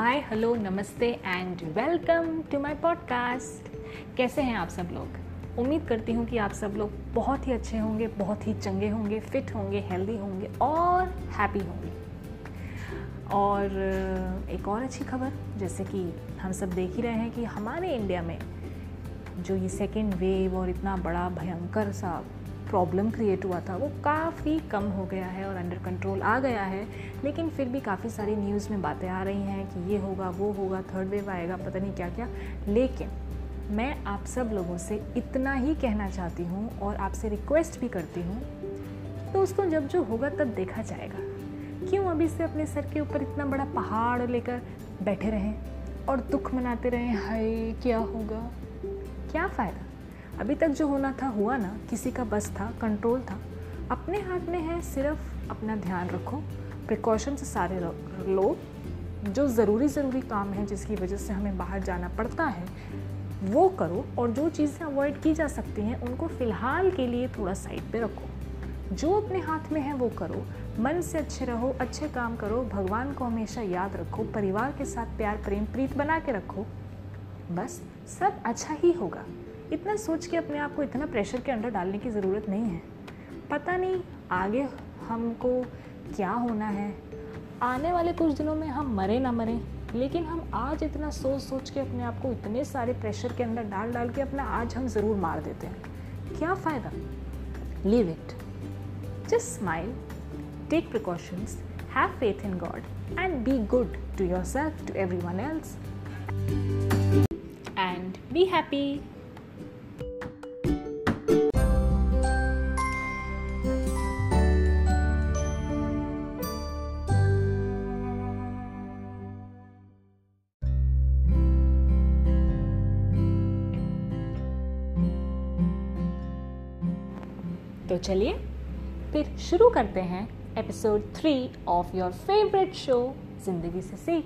हाय hello नमस्ते and welcome to my podcast कैसे हैं आप सब लोग? उम्मीद करती हूँ कि आप सब लोग बहुत ही अच्छे होंगे, बहुत ही चंगे होंगे फिट होंगे हेल्दी होंगे और हैप्पी होंगे। और एक और अच्छी खबर, जैसे कि हम सब देख ही रहे हैं कि हमारे इंडिया में जो ये सेकेंड वेव और इतना बड़ा भयंकर सा प्रॉब्लम क्रिएट हुआ था, वो काफ़ी कम हो गया है और अंडर कंट्रोल आ गया है। लेकिन फिर भी काफ़ी सारी न्यूज़ में बातें आ रही हैं कि ये होगा, वो होगा थर्ड वेव आएगा, पता नहीं क्या क्या। लेकिन मैं आप सब लोगों से इतना ही कहना चाहती हूँ और आपसे रिक्वेस्ट भी करती हूँ तो उसको जब जो होगा तब देखा जाएगा। क्यों अभी से अपने सर के ऊपर इतना बड़ा पहाड़ लेकर बैठे रहें और दुख मनाते रहें? हाय, क्या होगा? क्या फ़ायदा? अभी तक जो होना था, हुआ ना, किसी का बस था कंट्रोल था। अपने हाथ में है सिर्फ़ अपना ध्यान रखो प्रिकॉशंस सारे लो। जो ज़रूरी ज़रूरी काम है, जिसकी वजह से हमें बाहर जाना पड़ता है, वो करो और जो चीज़ें अवॉइड की जा सकती हैं, उनको फ़िलहाल के लिए थोड़ा साइड पे रखो। जो अपने हाथ में है, वो करो। मन से अच्छे रहो, अच्छे काम करो, भगवान को हमेशा याद रखो, परिवार के साथ प्यार, प्रेम, प्रीत बना के रखो। बस, सब अच्छा ही होगा। इतना सोच के अपने आप को इतना प्रेशर के अंडर डालने की ज़रूरत नहीं है। पता नहीं आगे हमको क्या होना है। आने वाले कुछ दिनों में हम मरे ना मरे, लेकिन हम आज इतना सोच सोच के अपने आप को इतने सारे प्रेशर के अंदर डाल डाल के अपना आज हम ज़रूर मार देते हैं। क्या फ़ायदा? Leave it just smile take precautions have faith in God and be good to yourself to everyone else and be happy चलिए फिर शुरू करते हैं episode three of your favourite show ज़िंदगी से सीख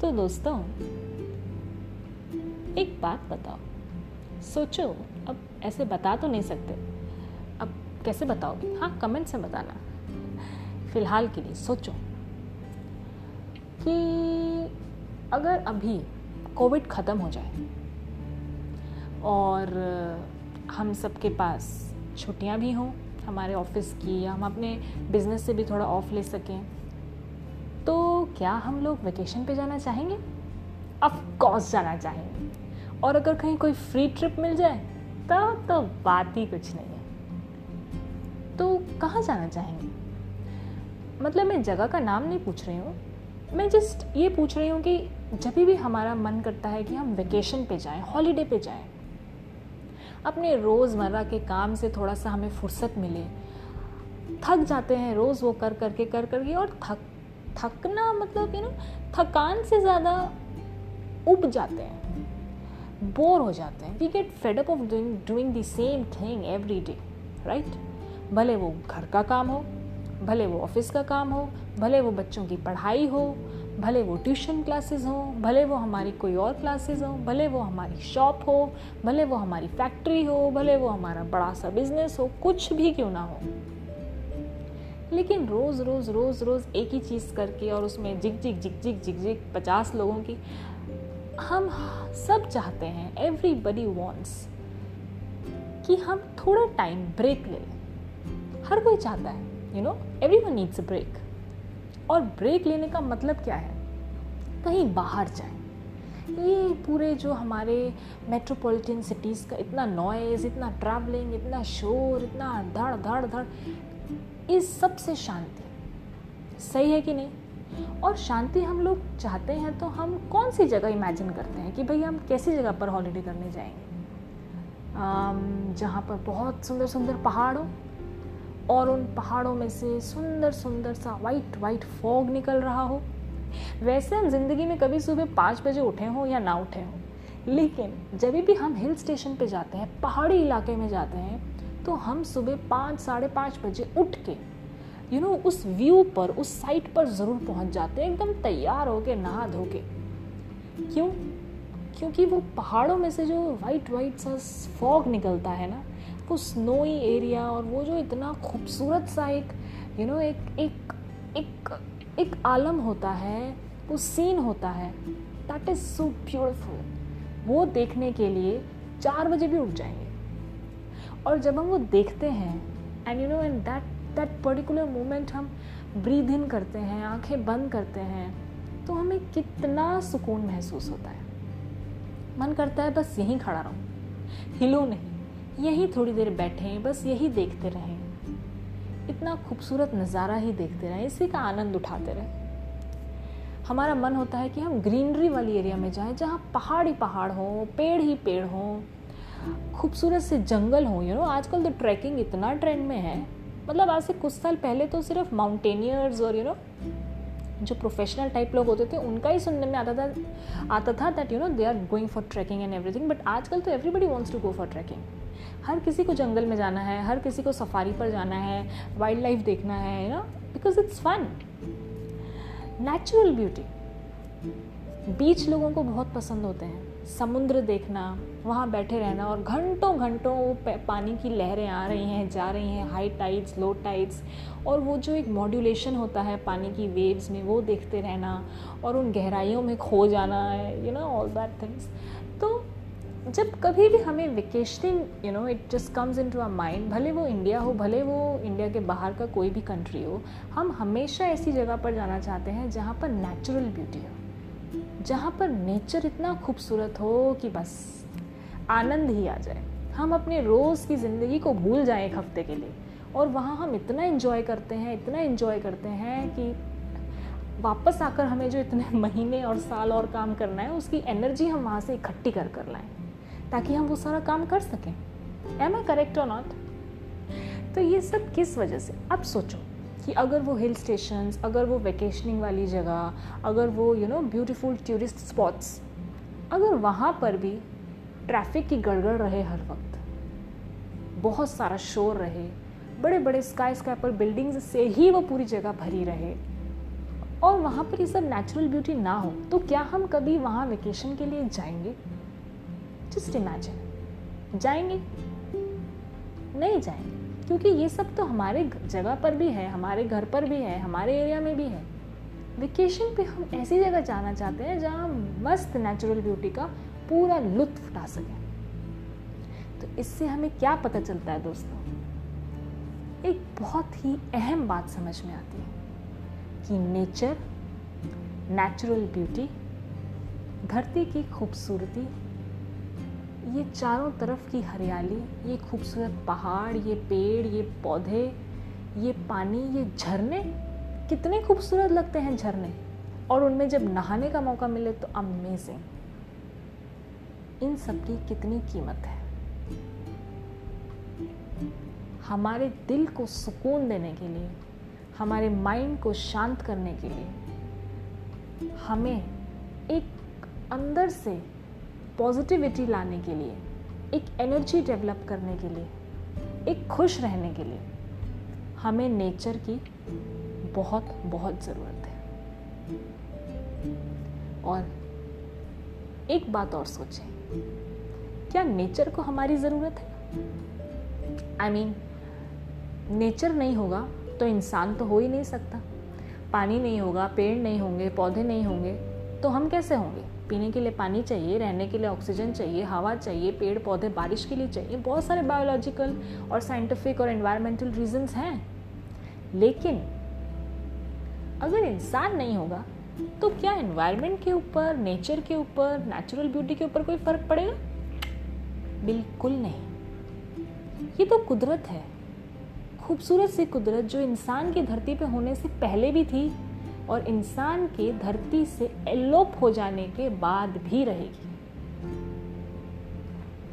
तो दोस्तों, एक बात बताओ। सोचो, अब ऐसे बता तो नहीं सकते। अब कैसे बताओगे? हाँ कमेंट से बताना। फ़िलहाल के लिए सोचो कि अगर अभी कोविड ख़त्म हो जाए और हम सब के पास छुट्टियाँ भी हों, हमारे ऑफ़िस की या हम अपने बिज़नेस से भी थोड़ा ऑफ़ ले सकें। तो क्या हम लोग वेकेशन पे जाना चाहेंगे? ऑफ़ कोर्स जाना चाहेंगे। और अगर कहीं कोई फ्री ट्रिप मिल जाए, तब तो बात ही कुछ नहीं है। तो कहाँ जाना चाहेंगे? मतलब मैं जगह का नाम नहीं पूछ रही हूँ। मैं जस्ट ये पूछ रही हूँ कि जब भी हमारा मन करता है कि हम वेकेशन पे जाएँ हॉलीडे पे जाएँ अपने रोज़मर्रा के काम से थोड़ा सा हमें फुर्सत मिले। थक जाते हैं रोज़ वो कर करके कर करके और थक, थकना मतलब यू नो थकान से ज़्यादा उब जाते हैं। बोर हो जाते हैं। We get fed up of doing doing the same thing every day right भले वो घर का काम हो, भले वो ऑफ़िस का काम हो, भले वो बच्चों की पढ़ाई हो भले वो ट्यूशन क्लासेस हो, भले वो हमारी कोई और क्लासेस हो, भले वो हमारी शॉप हो, भले वो हमारी फैक्ट्री हो, भले वो हमारा बड़ा सा बिज़नेस हो, कुछ भी क्यों ना हो। लेकिन रोज़ रोज़ रोज़ रोज़ एक ही चीज़ करके और उसमें जिग जिग जिग जिग जिग जिग पचास लोगों की, हम सब चाहते हैं एवरीबडी वॉन्ट्स कि हम थोड़ा टाइम ब्रेक ले। लें हर कोई चाहता है you know everyone needs a break और ब्रेक लेने का मतलब क्या है? कहीं बाहर जाए। ये पूरे जो हमारे मेट्रोपॉलिटन सिटीज़ का इतना नॉइज़ इतना ट्रैवलिंग इतना शोर, इतना धड़ धड़ धड़ इस सबसे शांति। सही है कि नहीं? और शांति हम लोग चाहते हैं तो हम कौन सी जगह इमेजिन करते हैं कि भाई हम कैसी जगह पर हॉलीडे करने जाएँगे? जहाँ पर बहुत सुंदर सुंदर पहाड़ हो और उन पहाड़ों में से सुंदर सुंदर सा वाइट वाइट फॉग निकल रहा हो। वैसे हम ज़िंदगी में कभी सुबह पाँच बजे उठे हों या ना उठे हों लेकिन जब भी हम हिल स्टेशन पे जाते हैं पहाड़ी इलाके में जाते हैं तो हम सुबह पाँच साढ़े पाँच बजे उठ के यू you नो know, उस व्यू पर उस साइट पर ज़रूर पहुँच जाते हैं एकदम तैयार होके नहा धो के। क्यों? क्योंकि वो पहाड़ों में से जो वाइट वाइट सा फॉग निकलता है ना वो स्नोई एरिया और वो जो इतना खूबसूरत सा एक यू you नो know, एक एक एक एक आलम होता है वो सीन होता है दैट इज़ सो ब्यूटिफुल वो देखने के लिए चार बजे भी उठ जाएँगे। और जब हम वो देखते हैं and you know and that that particular moment हम ब्रीद इन करते हैं आँखें बंद करते हैं तो हमें कितना सुकून महसूस होता है। मन करता है बस यहीं खड़ा रहूँ। हिलो नहीं। यहीं थोड़ी देर बैठें, बस यही देखते रहें। इतना खूबसूरत नज़ारा ही देखते रहें, इसी का आनंद उठाते रहें। हमारा मन होता है कि हम ग्रीनरी वाली एरिया में जाएँ, जहाँ पहाड़ ही पहाड़ हो, पेड़ ही पेड़ हो, खूबसूरत से जंगल हो यू नो आजकल तो ट्रैकिंग इतना ट्रेंड में है। मतलब आज से कुछ साल पहले तो सिर्फ़ माउंटेनियर्स और यू नो जो प्रोफेशनल टाइप लोग होते थे, उनका ही सुनने में आता था आता था that you know they are going for trekking and everything but आजकल तो everybody wants to go for trekking हर किसी को जंगल में जाना है, हर किसी को सफारी पर जाना है वाइल्ड लाइफ देखना है ना because it's fun natural beauty बीच लोगों को बहुत पसंद होते हैं। समुद्र देखना, वहाँ बैठे रहना और घंटों घंटों पानी की लहरें आ रही हैं, जा रही हैं हाई टाइड्स लो टाइड्स और वो जो एक मॉड्यूलेशन होता है पानी की वेव्स में, वो देखते रहना और उन गहराइयों में खो जाना है you know all that things जब कभी भी हमें vacationing you know it just comes into our mind भले वो इंडिया हो, भले वो इंडिया के बाहर का कोई भी कंट्री हो, हम हमेशा ऐसी जगह पर जाना चाहते हैं जहाँ पर नेचुरल ब्यूटी हो, जहाँ पर नेचर इतना खूबसूरत हो कि बस आनंद ही आ जाए। हम अपने रोज़ की ज़िंदगी को भूल जाएँ एक हफ़्ते के लिए और वहाँ हम इतना इन्जॉय करते हैं, इतना इन्जॉय करते हैं कि वापस आकर हमें जो इतने महीने और साल और काम करना है, उसकी एनर्जी हम वहाँ से इकट्ठी कर कर लाएँ। ताकि हम वो सारा काम कर सकें। Am I correct or not तो ये सब किस वजह से? अब सोचो कि अगर वो हिल स्टेशंस अगर वो वेकेशनिंग वाली जगह, अगर वो you know beautiful tourist spots अगर वहाँ पर भी ट्रैफ़िक की गड़गड़ रहे हर वक्त, बहुत सारा शोर रहे बड़े बड़े स्काई स्कैपर बिल्डिंग्स से ही वो पूरी जगह भरी रहे, और वहाँ पर ये सब नेचुरल ब्यूटी ना हो तो क्या हम कभी वहाँ वेकेशन के लिए जाएँगे? जस्ट इमेजिन जाएँगे? नहीं जाएँगे, क्योंकि ये सब तो हमारे जगह पर भी है, हमारे घर पर भी है, हमारे एरिया में भी है। वेकेशन पे हम ऐसी जगह जाना चाहते हैं जहाँ मस्त नेचुरल ब्यूटी का पूरा लुत्फ उठा सकें। तो इससे हमें क्या पता चलता है दोस्तों? एक बहुत ही अहम बात समझ में आती है कि नेचर नेचुरल ब्यूटी धरती की खूबसूरती ये चारों तरफ़ की हरियाली, ये खूबसूरत पहाड़, ये पेड़, ये पौधे, ये पानी, ये झरने, कितने खूबसूरत लगते हैं झरने। और उनमें जब नहाने का मौका मिले तो अमेजिंग इन सब की कितनी कीमत है? हमारे दिल को सुकून देने के लिए, हमारे माइंड को शांत करने के लिए, हमें एक अंदर से पॉजिटिविटी लाने के लिए, एक एनर्जी डेवलप करने के लिए, एक खुश रहने के लिए, हमें नेचर की बहुत बहुत ज़रूरत है। और एक बात और सोचें, क्या नेचर को हमारी ज़रूरत है? आई मीन नेचर नहीं होगा तो इंसान तो हो ही नहीं सकता। पानी नहीं होगा, पेड़ नहीं होंगे, पौधे नहीं होंगे तो हम कैसे होंगे? पीने के लिए पानी चाहिए, रहने के लिए ऑक्सीजन चाहिए, हवा चाहिए, पेड़ पौधे, बारिश के लिए चाहिए, बहुत सारे बायोलॉजिकल और साइंटिफिक और एनवायरमेंटल रीजंस हैं। लेकिन अगर इंसान नहीं होगा तो क्या एनवायरनमेंट के ऊपर नेचर के ऊपर नेचुरल ब्यूटी के ऊपर कोई फ़र्क पड़ेगा? बिल्कुल नहीं। ये तो कुदरत है। खूबसूरत सी कुदरत जो इंसान की धरती पे होने से पहले भी थी और इंसान के धरती से एलोप हो जाने के बाद भी रहेगी।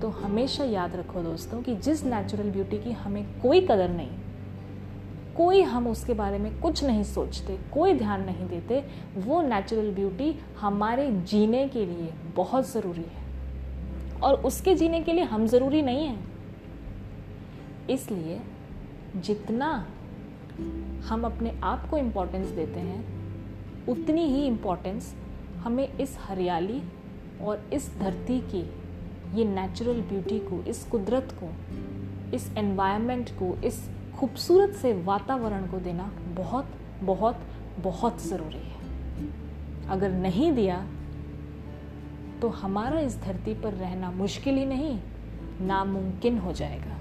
तो हमेशा याद रखो दोस्तों कि जिस नेचुरल ब्यूटी की हमें कोई कदर नहीं, कोई हम उसके बारे में कुछ नहीं सोचते, कोई ध्यान नहीं देते, वो नेचुरल ब्यूटी हमारे जीने के लिए बहुत ज़रूरी है। और उसके जीने के लिए हम ज़रूरी नहीं हैं। इसलिए जितना हम अपने आप को इम्पोर्टेंस देते हैं उतनी ही इम्पोर्टेंस हमें इस हरियाली और इस धरती की, ये नेचुरल ब्यूटी को, इस कुदरत को, इस एनवायरनमेंट को, इस खूबसूरत से वातावरण को देना बहुत बहुत बहुत ज़रूरी है। अगर नहीं दिया तो हमारा इस धरती पर रहना मुश्किल ही नहीं, नामुमकिन हो जाएगा।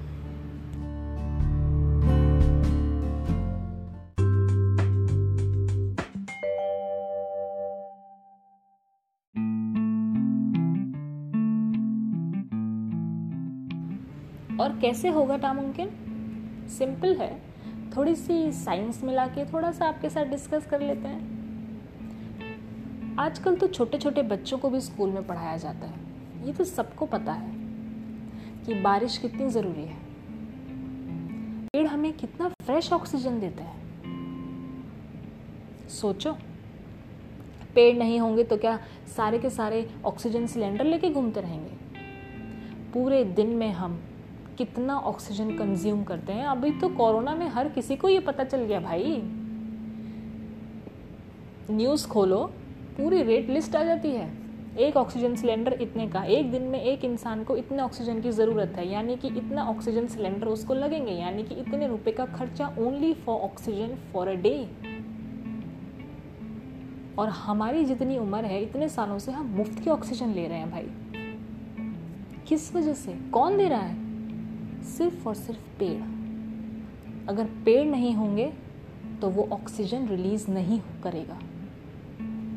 कैसे होगा नामुमकिन सिंपल है। थोड़ी सी साइंस मिला के थोड़ा सा आपके साथ डिस्कस कर लेते हैं। आजकल तो छोटे छोटे बच्चों को भी स्कूल में पढ़ाया जाता है। ये तो सबको पता है कि बारिश कितनी ज़रूरी है। पेड़ हमें कितना फ्रेश ऑक्सीजन देता है। सोचो, पेड़ नहीं होंगे तो क्या सारे के सारे ऑक्सीजन सिलेंडर लेके घूमते रहेंगे? पूरे दिन में हम कितना ऑक्सीजन कंज्यूम करते हैं। अभी तो कोरोना में हर किसी को ये पता चल गया भाई। न्यूज़ खोलो, पूरी रेट लिस्ट आ जाती है। एक ऑक्सीजन सिलेंडर इतने का, एक दिन में एक इंसान को इतने ऑक्सीजन की ज़रूरत है, यानी कि इतना ऑक्सीजन सिलेंडर उसको लगेंगे, यानी कि इतने रुपए का खर्चा only for oxygen for a day और हमारी जितनी उम्र है, इतने सालों से हम मुफ़्त की ऑक्सीजन ले रहे हैं भाई। किस वजह से? कौन दे रहा है? सिर्फ़ और सिर्फ़ पेड़। अगर पेड़ नहीं होंगे तो वो ऑक्सीजन रिलीज़ नहीं करेगा।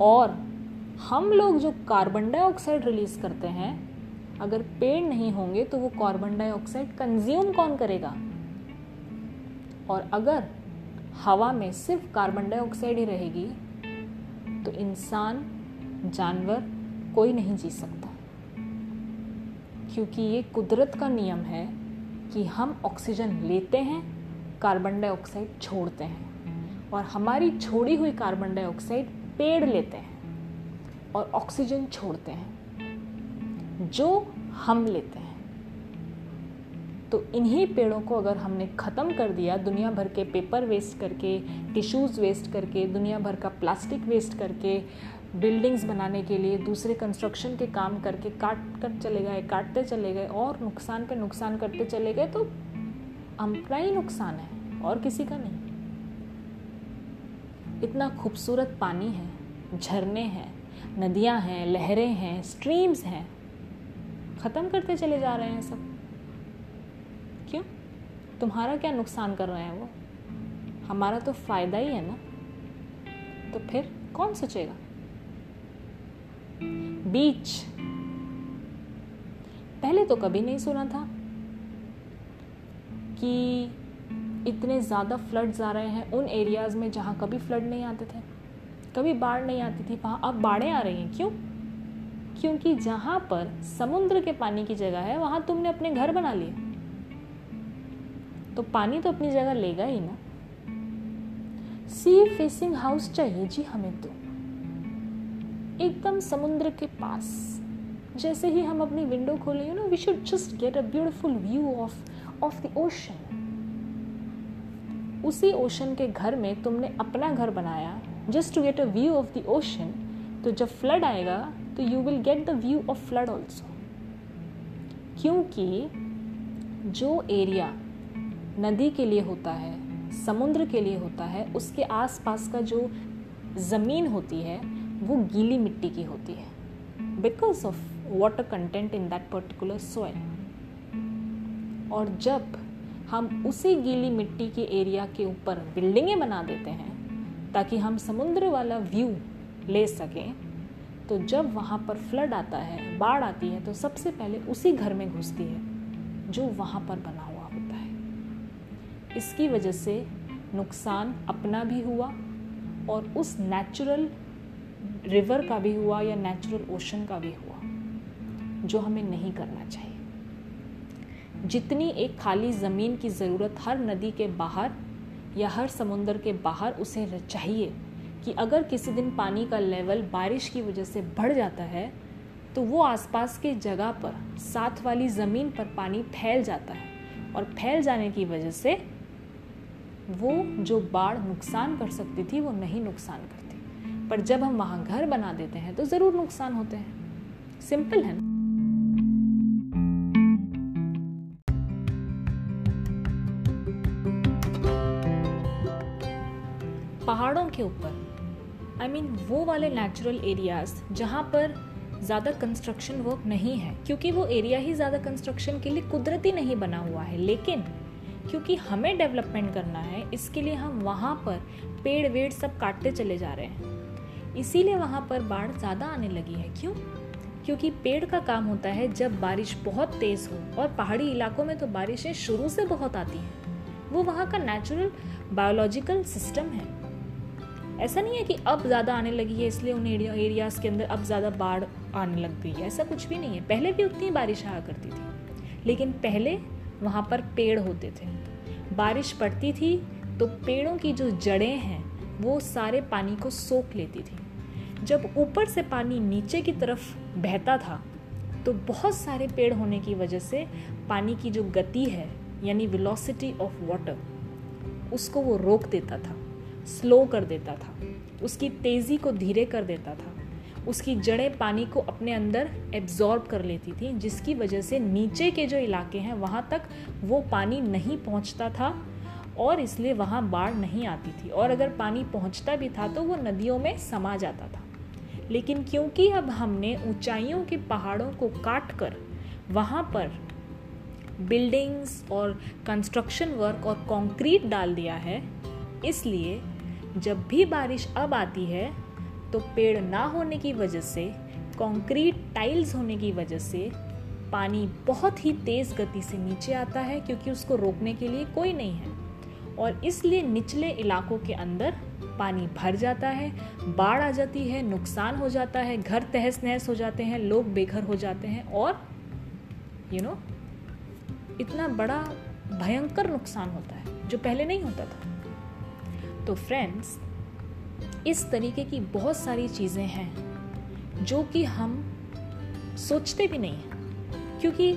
और हम लोग जो कार्बन डाइऑक्साइड रिलीज़ करते हैं, अगर पेड़ नहीं होंगे तो वो कार्बन डाइऑक्साइड कंज्यूम कौन करेगा? और अगर हवा में सिर्फ़ कार्बन डाइऑक्साइड ही रहेगी तो इंसान, जानवर कोई नहीं जी सकता। क्योंकि ये कुदरत का नियम है कि हम ऑक्सीजन लेते हैं कार्बन डाइऑक्साइड छोड़ते हैं। और हमारी छोड़ी हुई कार्बन डाइऑक्साइड पेड़ लेते हैं और ऑक्सीजन छोड़ते हैं, जो हम लेते हैं। तो इन्हीं पेड़ों को अगर हमने ख़त्म कर दिया, दुनिया भर के पेपर वेस्ट करके टिश्यूज़ वेस्ट करके, दुनिया भर का प्लास्टिक वेस्ट करके बिल्डिंग्स बनाने के लिए, दूसरे कंस्ट्रक्शन के काम करके काट कर चले गए, काटते चले गए और नुकसान पे नुकसान करते चले गए तो अपना ही नुकसान है और किसी का नहीं। इतना खूबसूरत पानी है, झरने हैं, नदियाँ हैं, लहरें हैं स्ट्रीम्स हैं। ख़त्म करते चले जा रहे हैं सब। क्यों? तुम्हारा क्या नुकसान कर रहे हैं वो? हमारा तो फ़ायदा ही है ना। तो फिर कौन सोचेगा? बीच। पहले तो कभी नहीं सुना था कि इतने ज़्यादा फ्लड्स आ रहे हैं उन एरियाज़ में जहाँ कभी फ्लड नहीं आते थे। कभी बाढ़ नहीं आती थी, वहाँ अब बाढ़ें आ रही हैं। क्यों? क्योंकि जहाँ पर समुद्र के पानी की जगह है, वहाँ तुमने अपने घर बना लिए। तो पानी तो अपनी जगह लेगा ही ना। सी फेसिंग हाउस चाहिए जी हमें तो। एकदम समुद्र के पास। जैसे ही हम अपनी विंडो खोलेंगे no we should just get a beautiful view of of the ocean उसी ओशन के घर में तुमने अपना घर बनाया। Just to get a view of the ocean तो जब फ्लड आएगा तो you will get the view of flood also क्योंकि जो एरिया नदी के लिए होता है, समुद्र के लिए होता है, उसके आसपास का जो ज़मीन होती है वो गीली मिट्टी की होती है because of water content in that particular soil और जब हम उसी गीली मिट्टी के एरिया के ऊपर बिल्डिंगें बना देते हैं, ताकि हम समुद्र वाला व्यू ले सकें तो जब वहाँ पर फ्लड आता है, बाढ़ आती है तो सबसे पहले उसी घर में घुसती है, जो वहाँ पर बना हुआ होता है। इसकी वजह से नुकसान अपना भी हुआ, और उस नेचुरल रिवर का भी हुआ या नेचुरल ओशन का भी हुआ, जो हमें नहीं करना चाहिए। जितनी एक खाली ज़मीन की ज़रूरत हर नदी के बाहर या हर समुंदर के बाहर उसे चाहिए कि अगर किसी दिन पानी का लेवल बारिश की वजह से बढ़ जाता है तो वो आसपास के जगह पर, साथ वाली ज़मीन पर पानी फैल जाता है और फैल जाने की वजह से वो जो बाढ़ नुकसान कर सकती थी, वो नहीं नुकसान करती पर जब हम वहाँ घर बना देते हैं तो ज़रूर नुकसान होते हैं। सिंपल है ना? पहाड़ों के ऊपर आई I मीन mean, वो वाले नेचुरल एरियाज़ जहाँ पर ज़्यादा कंस्ट्रक्शन वर्क नहीं है क्योंकि वो एरिया ही ज़्यादा कंस्ट्रक्शन के लिए कुदरती नहीं बना हुआ है। लेकिन क्योंकि हमें डेवलपमेंट करना है इसके लिए हम वहाँ पर पेड़ वेड़ सब काटते चले जा रहे हैं। इसीलिए वहाँ पर बाढ़ ज़्यादा आने लगी है। क्यों? क्योंकि पेड़ का काम होता है जब बारिश बहुत तेज़ हो और पहाड़ी इलाकों में तो बारिशें शुरू से बहुत आती हैं। वो वहाँ का नेचुरल बायोलॉजिकल सिस्टम है। ऐसा नहीं है कि अब ज़्यादा आने लगी है, इसलिए उन एरियाज़ के अंदर अब ज़्यादा बाढ़ आने लग गई है। ऐसा कुछ भी नहीं है। पहले भी उतनी बारिश आया करती थी, लेकिन पहले वहाँ पर पेड़ होते थे। बारिश पड़ती थी तो पेड़ों की जो जड़ें हैं, वो सारे पानी को सोख लेती थी। जब ऊपर से पानी नीचे की तरफ़ बहता था तो बहुत सारे पेड़ होने की वजह से पानी की जो गति है, यानी वेलोसिटी ऑफ़ वाटर उसको वो रोक देता था स्लो कर देता था, उसकी तेज़ी को धीरे कर देता था, उसकी जड़ें पानी को अपने अंदर एब्जॉर्ब कर लेती थी, जिसकी वजह से नीचे के जो इलाके हैं, वहाँ तक वो पानी नहीं पहुँचता था और इसलिए वहाँ बाढ़ नहीं आती थी। और अगर पानी पहुँचता भी था तो वो नदियों में समा जाता था। लेकिन क्योंकि अब हमने ऊंचाइयों के पहाड़ों को काट कर वहाँ पर बिल्डिंग्स और कंस्ट्रक्शन वर्क और कंक्रीट डाल दिया है, इसलिए जब भी बारिश अब आती है तो पेड़ ना होने की वजह से कंक्रीट टाइल्स होने की वजह से पानी बहुत ही तेज़ गति से नीचे आता है क्योंकि उसको रोकने के लिए कोई नहीं है। और इसलिए निचले इलाकों के अंदर पानी भर जाता है बाढ़ आ जाती है नुकसान हो जाता है घर तहस नहस हो जाते हैं लोग बेघर हो जाते हैं और यू you नो know, इतना बड़ा भयंकर नुकसान होता है जो पहले नहीं होता था। तो फ्रेंड्स इस तरीके की बहुत सारी चीज़ें हैं जो कि हम सोचते भी नहीं हैं क्योंकि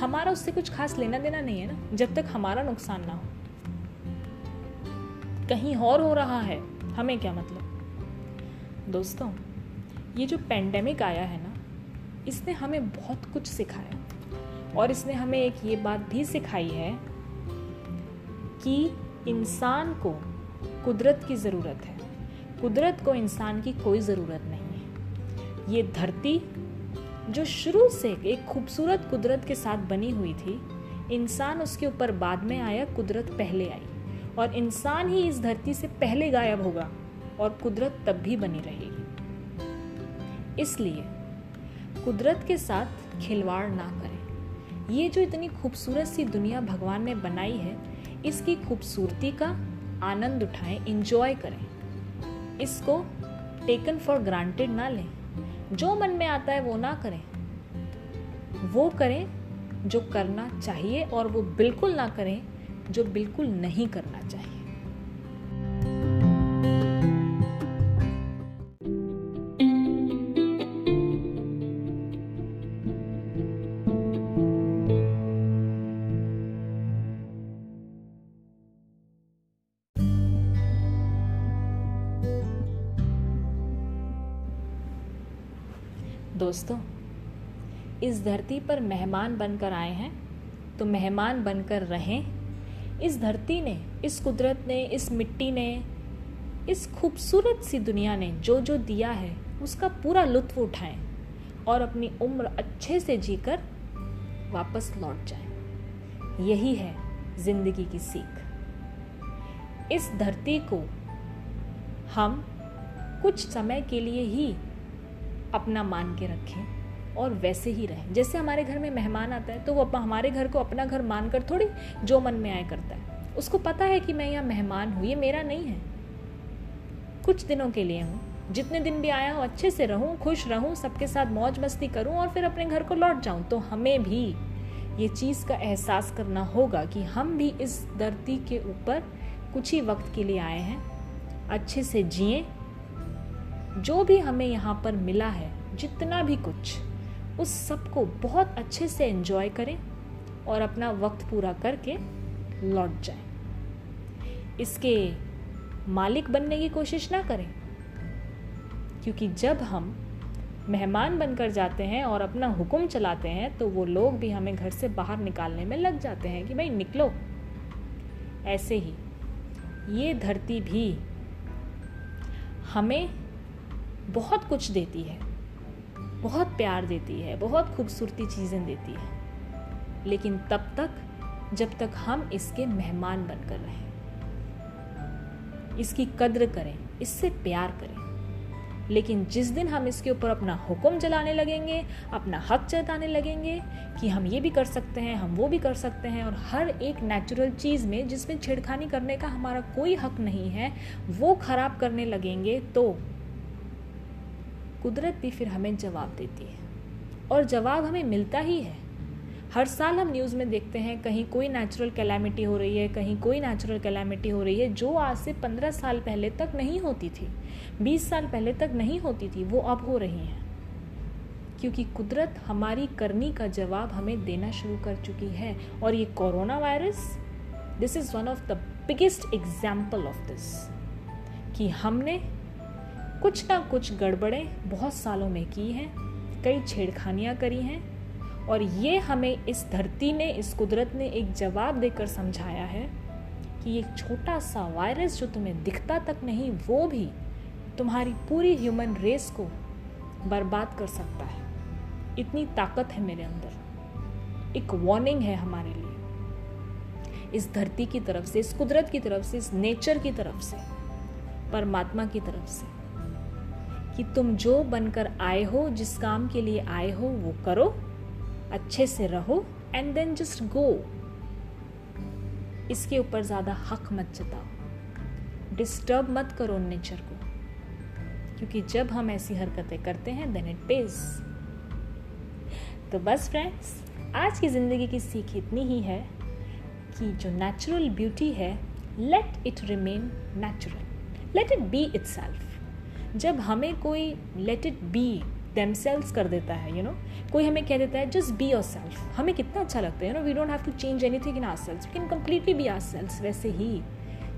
हमारा उससे कुछ खास लेना देना नहीं है ना जब तक हमारा नुकसान ना हो। कहीं और हो रहा है? हमें क्या मतलब? दोस्तों, ये जो पेंडेमिक आया है ना, इसने हमें बहुत कुछ सिखाया। और इसने हमें एक ये बात भी सिखाई है कि इंसान को कुदरत की ज़रूरत है। कुदरत को इंसान की कोई ज़रूरत नहीं है। ये धरती जो शुरू से एक खूबसूरत कुदरत के साथ बनी हुई थी, इंसान उसके ऊपर बाद में आया, कुदरत पहले आई। और इंसान ही इस धरती से पहले गायब होगा और कुदरत तब भी बनी रहेगी। इसलिए कुदरत के साथ खिलवाड़ ना करें। ये जो इतनी खूबसूरत सी दुनिया भगवान ने बनाई है, इसकी खूबसूरती का आनंद उठाएँ इंजॉय करें। इसको टेकन फॉर ग्रांटेड ना लें। जो मन में आता है वो ना करें। वो करें जो करना चाहिए और वो बिल्कुल ना करें जो बिल्कुल नहीं करना चाहिए। दोस्तों, इस धरती पर मेहमान बनकर आए हैं तो मेहमान बनकर रहें इस धरती ने, इस कुदरत ने, इस मिट्टी ने, इस खूबसूरत सी दुनिया ने जो जो दिया है, उसका पूरा लुत्फ उठाएँ और अपनी उम्र अच्छे से जीकर वापस लौट जाएँ। यही है ज़िंदगी की सीख इस धरती को हम कुछ समय के लिए ही अपना मान के रखें और वैसे ही रहें। जैसे हमारे घर में मेहमान आता है तो वो हमारे घर को अपना घर मानकर थोड़ी जो मन में आए करता है। उसको पता है कि मैं यहाँ मेहमान हूँ, ये मेरा नहीं है। कुछ दिनों के लिए हूँ। जितने दिन भी आया हूँ, अच्छे से रहूँ, खुश रहूँ, सबके साथ मौज मस्ती करूँ और फिर अपने घर को लौट जाऊँ तो हमें भी ये चीज़ का एहसास करना होगा कि हम भी इस धरती के ऊपर कुछ ही वक्त के लिए आए हैं। अच्छे से जिए। जो भी हमें यहाँ पर मिला है, जितना भी कुछ। उस सबको बहुत अच्छे से एंजॉय करें और अपना वक्त पूरा करके लौट जाएँ। इसके मालिक बनने की कोशिश ना करें, क्योंकि जब हम मेहमान बनकर जाते हैं और अपना हुक्म चलाते हैं तो वो लोग भी हमें घर से बाहर निकालने में लग जाते हैं कि भाई निकलो ऐसे ही ये धरती भी हमें बहुत कुछ देती है बहुत प्यार देती है, बहुत खूबसूरती चीज़ें देती है। लेकिन तब तक, जब तक हम इसके मेहमान बनकर रहें, इसकी कद्र करें, इससे प्यार करें। लेकिन जिस दिन हम इसके ऊपर अपना हुक्म जलाने लगेंगे, अपना हक जताने लगेंगे कि हम ये भी कर सकते हैं, हम वो भी कर सकते हैं, और हर एक नेचुरल चीज़ में जिसमें छेड़खानी करने का हमारा कोई हक नहीं है, वो खराब करने लगेंगे तो कुदरत भी फिर हमें जवाब देती है। और जवाब हमें मिलता ही है। हर साल हम न्यूज़ में देखते हैं, कहीं कोई नेचुरल कैलामिटी हो रही है, कहीं कोई नेचुरल कैलामिटी हो रही है, जो आज से पंद्रह साल पहले तक नहीं होती थी, बीस साल पहले तक नहीं होती थी, वो अब हो रही हैं। क्योंकि कुदरत हमारी करनी का जवाब हमें देना शुरू कर चुकी है। और ये corona virus this is one of the biggest example of this कि हमने कुछ ना कुछ गड़बड़ें बहुत सालों में की हैं, कई छेड़खानियाँ करी हैं, और ये हमें इस धरती ने, इस कुदरत ने एक जवाब देकर समझाया है कि ये छोटा सा वायरस जो तुम्हें दिखता तक नहीं, वो भी तुम्हारी पूरी ह्यूमन रेस को बर्बाद कर सकता है। इतनी ताकत है मेरे अंदर। एक वार्निंग है हमारे लिए। इस धरती की तरफ़ से, इस कुदरत की तरफ़ से, इस नेचर की तरफ़ से, परमात्मा की तरफ़ से। कि तुम जो बनकर आए हो, जिस काम के लिए आए हो, वो करो, अच्छे से रहो एंड देन जस्ट गो इसके ऊपर ज़्यादा हक मत जताओ। डिस्टर्ब मत करो नेचर को। क्योंकि जब हम ऐसी हरकतें करते हैं देन इट पेज तो बस फ्रेंड्स आज की ज़िंदगी की सीख इतनी ही है कि जो नेचुरल ब्यूटी है let it remain natural let it be it जब हमें कोई लेट इट बी देमसेल्स कर देता है यू you नो know? कोई हमें कह देता है जस्ट बी योर सेल्फ हमें कितना अच्छा लगता है you know we don't have to change anything in ourselves we can completely be ourselves वैसे ही।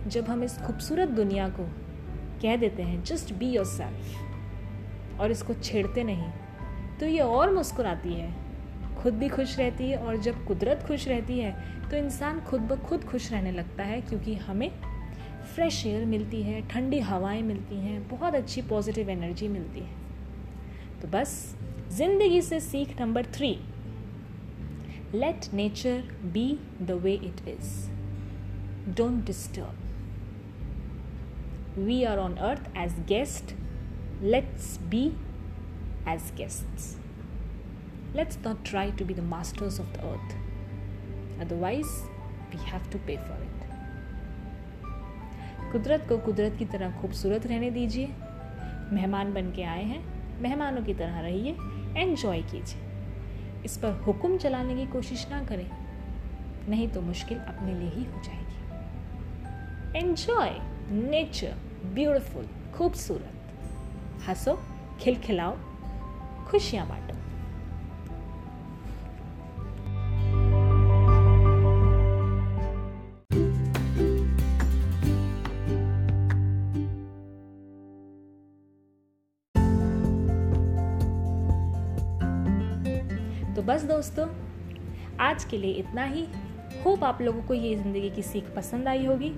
जब हम इस खूबसूरत दुनिया को कह देते हैं जस्ट बी योर सेल्फ और इसको छेड़ते नहीं तो ये और मुस्कुराती है। खुद भी खुश रहती है और जब कुदरत खुश रहती है तो इंसान खुद ब खुद खुश रहने लगता है, क्योंकि हमें फ्रेश एयर मिलती है ठंडी हवाएँ मिलती हैं बहुत अच्छी पॉजिटिव एनर्जी मिलती है। तो बस ज़िंदगी से सीख number three let nature be the way it is don't disturb we are on earth as guest let's be as guests let's not try to be the masters of the earth. Otherwise, we have to pay for it. कुदरत को कुदरत की तरह खूबसूरत रहने दीजिए। मेहमान बन के आए हैं, मेहमानों की तरह रहिए एन्जॉय कीजिए। इस पर हुक्म चलाने की कोशिश ना करें, नहीं तो मुश्किल अपने लिए ही हो जाएगी। एन्जॉय नेचर ब्यूटिफुल खूबसूरत। हंसो, खिलखिलाओ, खुशियाँ बांटो। आज के लिए इतना ही। होप आप लोगों को ये ज़िंदगी की सीख पसंद आई होगी।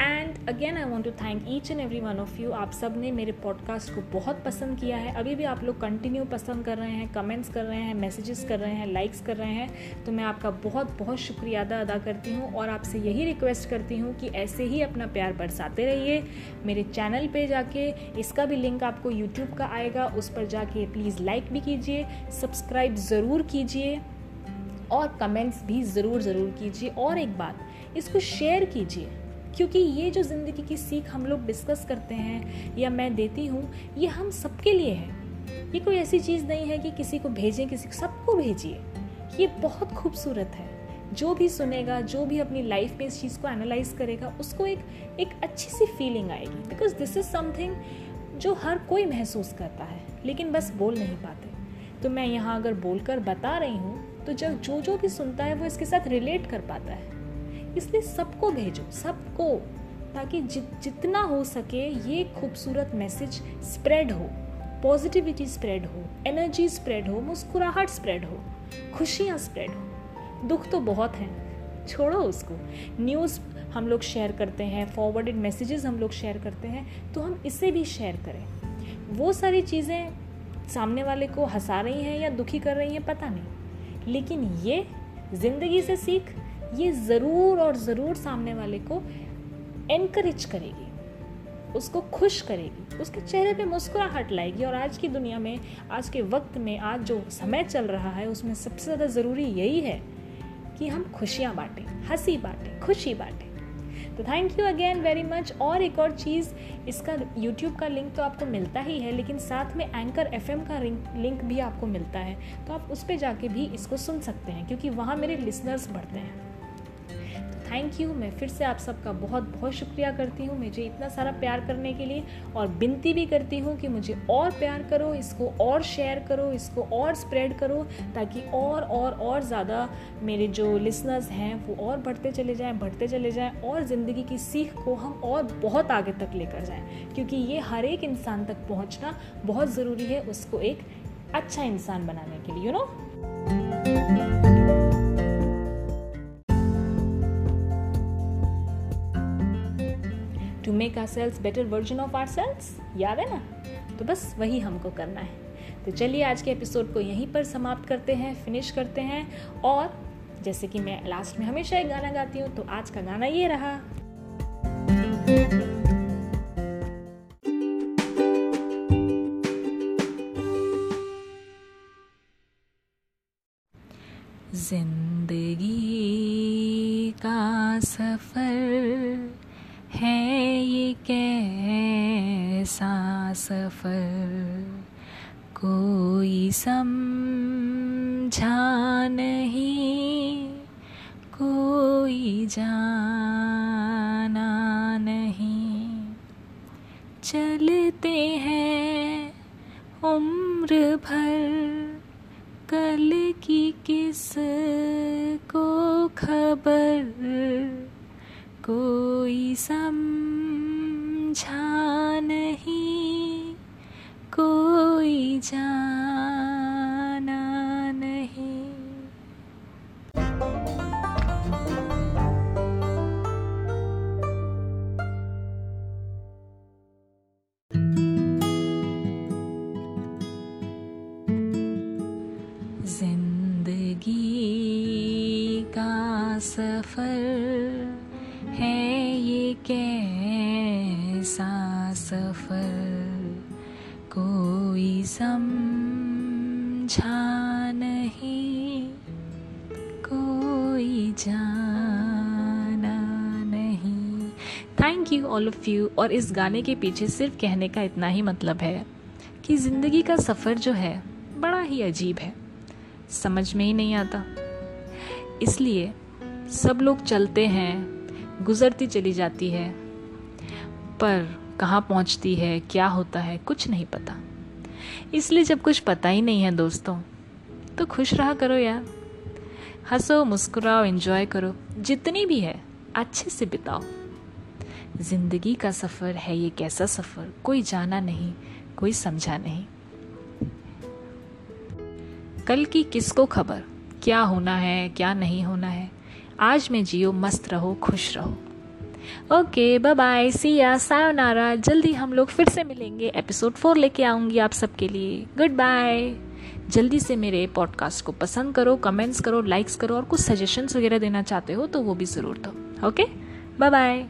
And again I want to thank each and every one of you आप सबने मेरे पॉडकास्ट को बहुत पसंद किया है। अभी भी आप लोग कंटिन्यू पसंद कर रहे हैं कमेंट्स कर रहे हैं मैसेजेस कर रहे हैं लाइक्स कर रहे हैं तो मैं आपका बहुत बहुत शुक्रिया अदा अदा करती हूँ। और आपसे यही रिक्वेस्ट करती हूँ कि ऐसे ही अपना प्यार बरसाते रहिए। मेरे चैनल पर जाके इसका भी लिंक आपको यूट्यूब का आएगा। उस पर जाके प्लीज़ लाइक भी कीजिए। सब्सक्राइब ज़रूर कीजिए। और कमेंट्स भी ज़रूर ज़रूर कीजिए। और एक बात, इसको शेयर कीजिए, क्योंकि ये जो ज़िंदगी की सीख हम लोग डिस्कस करते हैं, या मैं देती हूँ, ये हम सबके लिए है। ये कोई ऐसी चीज़ नहीं है कि किसी को भेजें, किसी को सबको भेजिए। ये बहुत खूबसूरत है। जो भी सुनेगा, जो भी अपनी लाइफ में इस चीज़ को एनालाइज करेगा, उसको एक एक अच्छी सी फीलिंग आएगी। बिकॉज़ दिस इज़ समथिंग जो हर कोई महसूस करता है, लेकिन बस बोल नहीं पाते। तो मैं यहाँ अगर बोलकर बता रही हूँ तो जब जो जो भी सुनता है वो इसके साथ रिलेट कर पाता है। इसलिए सबको भेजो सबको ताकि जि, जितना हो सके ये खूबसूरत मैसेज स्प्रेड हो। पॉजिटिविटी स्प्रेड हो एनर्जी स्प्रेड हो मुस्कुराहट स्प्रेड हो खुशियाँ स्प्रेड हो। दुख तो बहुत हैं छोड़ो उसको। न्यूज़ हम लोग शेयर करते हैं फॉरवर्डेड मैसेजेस हम लोग शेयर करते हैं तो हम इसे भी शेयर करें। वो सारी चीज़ें सामने वाले को हंसा रही हैं या दुखी कर रही हैं पता नहीं। लेकिन ये ज़िंदगी से सीख, ये ज़रूर और ज़रूर सामने वाले को इनक्रेज करेगी, उसको खुश करेगी, उसके चेहरे पे मुस्कुराहट लाएगी। और आज की दुनिया में, आज के वक्त में, आज जो समय चल रहा है, उसमें सबसे ज़्यादा ज़रूरी यही है कि हम खुशियाँ बाँटें, हँसी बाँटें, खुशी बांटें। तो thank you again very much और एक और चीज़, इसका यूट्यूब का लिंक तो आपको मिलता ही है, लेकिन साथ में एंकर एफएम का लिंक भी आपको मिलता है। तो आप उस पर जाके भी इसको सुन सकते हैं, क्योंकि वहाँ मेरे लिसनर्स बढ़ते हैं। थैंक यू मैं फिर से आप सबका बहुत बहुत शुक्रिया करती हूँ। मुझे इतना सारा प्यार करने के लिए और विनती भी करती हूँ कि मुझे और प्यार करो, इसको और शेयर करो, इसको और स्प्रेड करो ताकि और और और ज़्यादा मेरे जो लिसनर्स हैं वो और बढ़ते चले जाएँ, बढ़ते चले जाएँ और ज़िंदगी की सीख को हम और बहुत आगे तक लेकर जाएँ। क्योंकि ये हर एक इंसान तक पहुँचना बहुत ज़रूरी है, उसको एक अच्छा इंसान बनाने के लिए you you know know? Make ourselves better version of ourselves याद है ना? तो बस वही हमको करना है। तो चलिए आज के एपिसोड को यहीं पर समाप्त करते हैं फिनिश करते हैं। और जैसे कि मैं लास्ट में हमेशा एक गाना गाती हूँ तो आज का गाना ये रहा। कोई यू ऑल ऑफ़ यू और इस गाने के पीछे सिर्फ़ कहने का इतना ही मतलब है कि ज़िंदगी का सफ़र जो है, बड़ा ही अजीब है। समझ में ही नहीं आता। इसलिए सब लोग चलते हैं, गुजरती चली जाती है, पर कहाँ पहुँचती है, क्या होता है, कुछ नहीं पता। इसलिए जब कुछ पता ही नहीं है दोस्तों तो खुश रहा करो यार। हंसो, मुस्कुराओ एंजॉय करो। जितनी भी है, अच्छे से बिताओ। ज़िंदगी का सफ़र है ये कैसा सफ़र? कोई जाना नहीं, कोई समझा नहीं। कल की किसको खबर? क्या होना है, क्या नहीं होना है? आज में जियो, मस्त रहो, खुश रहो। Okay bye bye see see ya sayonara जल्दी हम लोग फिर से मिलेंगे। एपिसोड फोर लेके आऊँगी आप सबके लिए। गुड बाय जल्दी से मेरे पॉडकास्ट को पसंद करो कमेंट्स करो लाइक्स करो और कुछ सजेशंस वगैरह देना चाहते हो तो वो भी ज़रूर दो। Okay bye bye